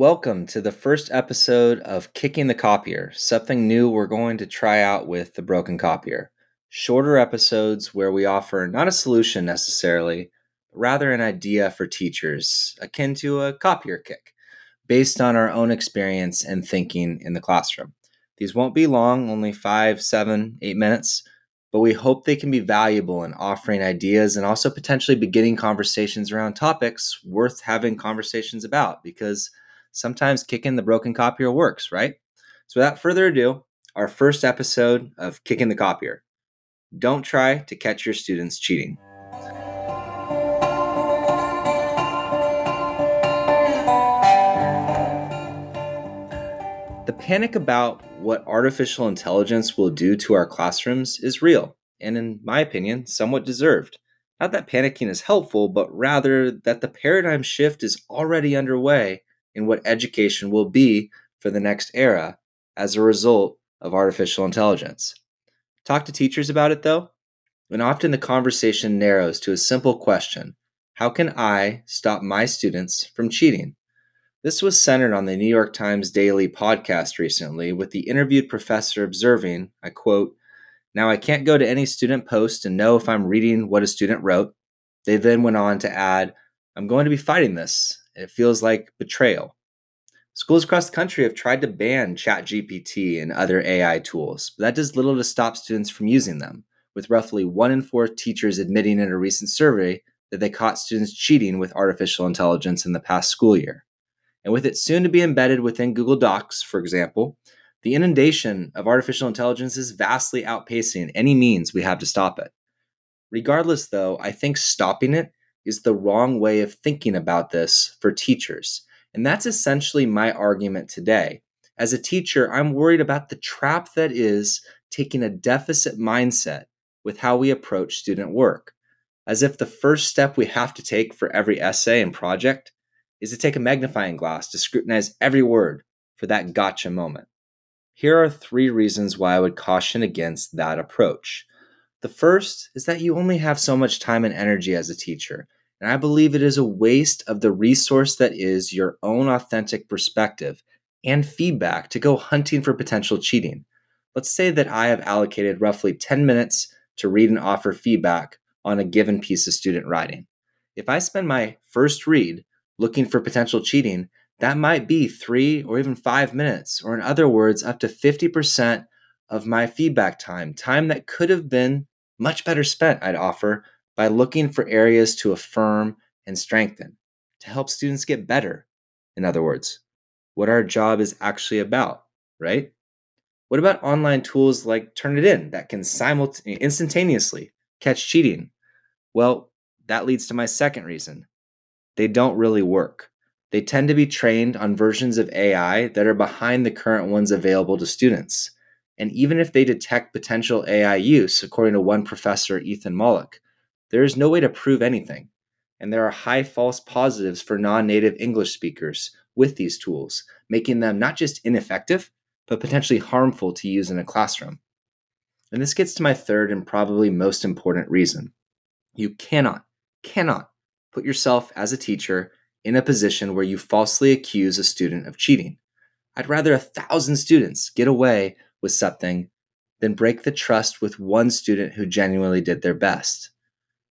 Welcome to the first episode of Kicking the Copier, something new we're going to try out with the Broken Copier. Shorter episodes where we offer not a solution necessarily, but rather an idea for teachers, akin to a copier kick, based on our own experience and thinking in the classroom. These won't be long, only five, seven, eight minutes, but we hope they can be valuable in offering ideas and also potentially beginning conversations around topics worth having conversations about because sometimes kicking the broken copier works, right? So without further ado, our first episode of Kicking the Copier. Don't try to catch your students cheating. The panic about what artificial intelligence will do to our classrooms is real, and in my opinion, somewhat deserved. Not that panicking is helpful, but rather that the paradigm shift is already underway in what education will be for the next era as a result of artificial intelligence. Talk to teachers about it though, and often the conversation narrows to a simple question How can I stop my students from cheating? This was centered on the New York Times Daily podcast recently, with the interviewed professor observing, I quote, Now I can't go to any student post and know if I'm reading what a student wrote. They then went on to add, I'm going to be fighting this. It feels like betrayal. Schools across the country have tried to ban ChatGPT and other AI tools, but that does little to stop students from using them, with roughly one in four teachers admitting in a recent survey that they caught students cheating with artificial intelligence in the past school year. And with it soon to be embedded within Google Docs, for example, the inundation of artificial intelligence is vastly outpacing any means we have to stop it. Regardless, though, I think stopping it is the wrong way of thinking about this for teachers. And that's essentially my argument today. As a teacher, I'm worried about the trap that is taking a deficit mindset with how we approach student work, as if the first step we have to take for every essay and project is to take a magnifying glass to scrutinize every word for that gotcha moment. Here are three reasons why I would caution against that approach. The first is that you only have so much time and energy as a teacher, and I believe it is a waste of the resource that is your own authentic perspective and feedback to go hunting for potential cheating. Let's say that I have allocated roughly 10 minutes to read and offer feedback on a given piece of student writing. If I spend my first read looking for potential cheating, that might be three or even five minutes, or in other words, up to 50% of my feedback time, time that could have been much better spent, I'd offer, by looking for areas to affirm and strengthen, to help students get better. In other words, what our job is actually about, right? What about online tools like Turnitin that can simultaneously, instantaneously catch cheating? Well, that leads to my second reason they don't really work. They tend to be trained on versions of AI that are behind the current ones available to students. And even if they detect potential AI use, according to one professor, Ethan Mollick, there is no way to prove anything. And there are high false positives for non native English speakers with these tools, making them not just ineffective, but potentially harmful to use in a classroom. And this gets to my third and probably most important reason. You cannot, cannot put yourself as a teacher in a position where you falsely accuse a student of cheating. I'd rather a thousand students get away with something then break the trust with one student who genuinely did their best.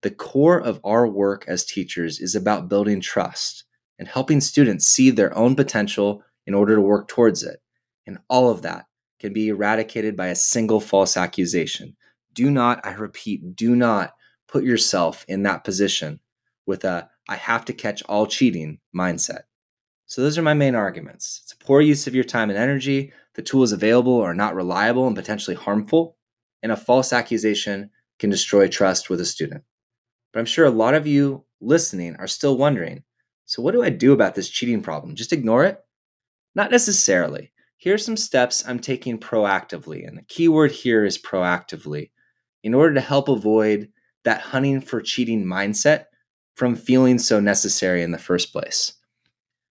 The core of our work as teachers is about building trust and helping students see their own potential in order to work towards it. And all of that can be eradicated by a single false accusation. Do not, I repeat, do not put yourself in that position with a I have to catch all cheating mindset. So, those are my main arguments. It's a poor use of your time and energy, the tools available are not reliable and potentially harmful, and a false accusation can destroy trust with a student. But I'm sure a lot of you listening are still wondering so, what do I do about this cheating problem? Just ignore it? Not necessarily. Here are some steps I'm taking proactively, and the key word here is proactively, in order to help avoid that hunting for cheating mindset from feeling so necessary in the first place.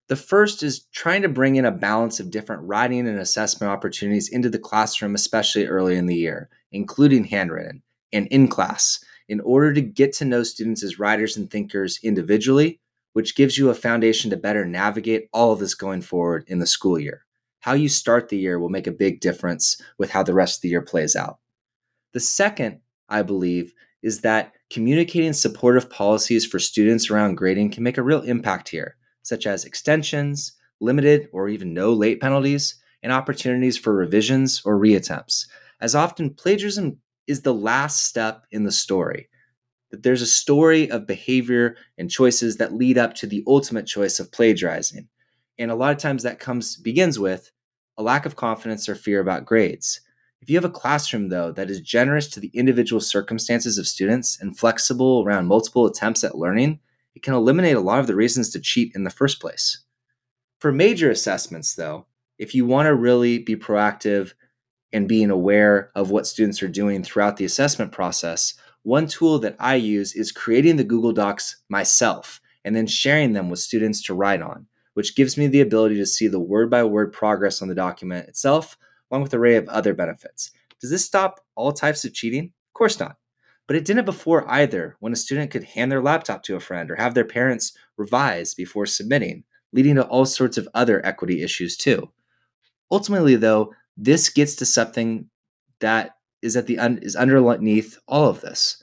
The first is trying to bring in a balance of different writing and assessment opportunities into the classroom, especially early in the year, including handwritten and in class, in order to get to know students as writers and thinkers individually which gives you a foundation to better navigate all of this going forward in the school year. How you start the year will make a big difference with how the rest of the year plays out. The second, I believe, is that communicating supportive policies for students around grading can make a real impact here, such as extensions, limited or even no late penalties, and opportunities for revisions or reattempts, as often plagiarism is the last step in the story. That there's a story of behavior and choices that lead up to the ultimate choice of plagiarizing. And a lot of times that comes begins with a lack of confidence or fear about grades. If you have a classroom, though, that is generous to the individual circumstances of students and flexible around multiple attempts at learning, it can eliminate a lot of the reasons to cheat in the first place. For major assessments, though, if you want to really be proactive and being aware of what students are doing throughout the assessment process, one tool that I use is creating the Google Docs myself and then sharing them with students to write on, which gives me the ability to see the word by word progress on the document itself, along with an array of other benefits. Does this stop all types of cheating? Of course not. But it didn't before either, when a student could hand their laptop to a friend or have their parents revise before submitting, leading to all sorts of other equity issues too. Ultimately, though, this gets to something that is at the un- is underneath all of this.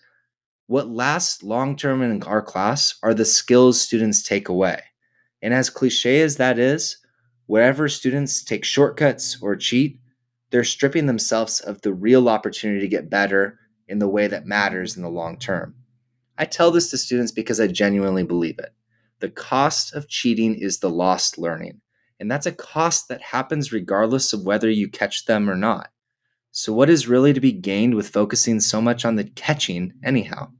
What lasts long term in our class are the skills students take away. And as cliche as that is, wherever students take shortcuts or cheat, they're stripping themselves of the real opportunity to get better in the way that matters in the long term. I tell this to students because I genuinely believe it. The cost of cheating is the lost learning. And that's a cost that happens regardless of whether you catch them or not. So, what is really to be gained with focusing so much on the catching, anyhow?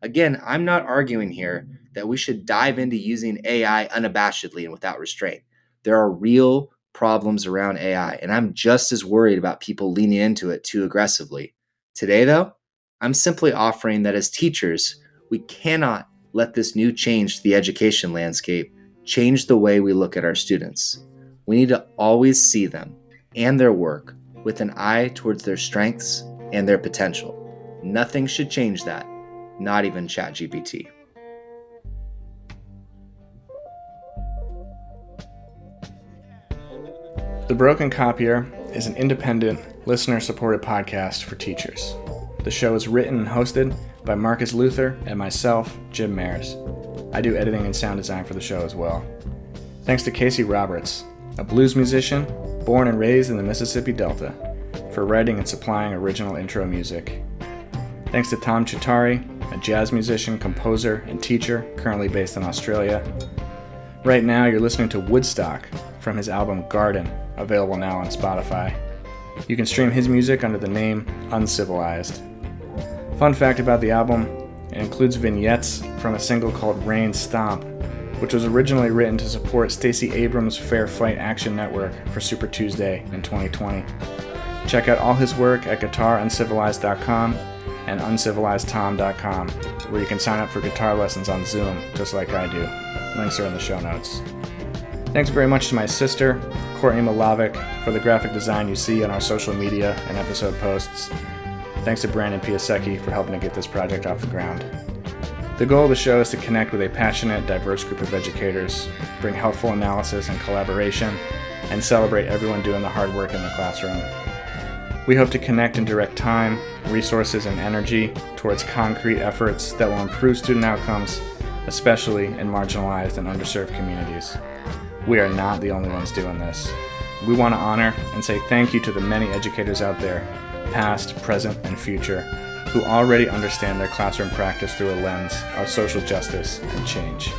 Again, I'm not arguing here that we should dive into using AI unabashedly and without restraint. There are real problems around AI, and I'm just as worried about people leaning into it too aggressively. Today, though, I'm simply offering that as teachers, we cannot let this new change to the education landscape change the way we look at our students. We need to always see them and their work with an eye towards their strengths and their potential. Nothing should change that, not even ChatGPT. The Broken Copier is an independent, listener supported podcast for teachers. The show is written and hosted by Marcus Luther and myself, Jim Mares. I do editing and sound design for the show as well. Thanks to Casey Roberts, a blues musician born and raised in the Mississippi Delta, for writing and supplying original intro music. Thanks to Tom Csatari, a jazz musician, composer, and teacher currently based in Australia. Right now, you're listening to Woodstock from his album Garden, available now on Spotify. You can stream his music under the name Uncivilized. Fun fact about the album it includes vignettes from a single called Rain Stomp, which was originally written to support Stacey Abrams' Fair Fight Action Network for Super Tuesday in 2020. Check out all his work at guitaruncivilized.com and uncivilizedtom.com, where you can sign up for guitar lessons on Zoom, just like I do. Links are in the show notes. Thanks very much to my sister, Courtney Milavec, for the graphic design you see on our social media and episode posts. Thanks to Brandon Piasecki for helping to get this project off the ground. The goal of the show is to connect with a passionate, diverse group of educators, bring helpful analysis and collaboration, and celebrate everyone doing the hard work in the classroom. We hope to connect and direct time, resources, and energy towards concrete efforts that will improve student outcomes, especially in marginalized and underserved communities. We are not the only ones doing this. We want to honor and say thank you to the many educators out there past, present, and future, who already understand their classroom practice through a lens of social justice and change.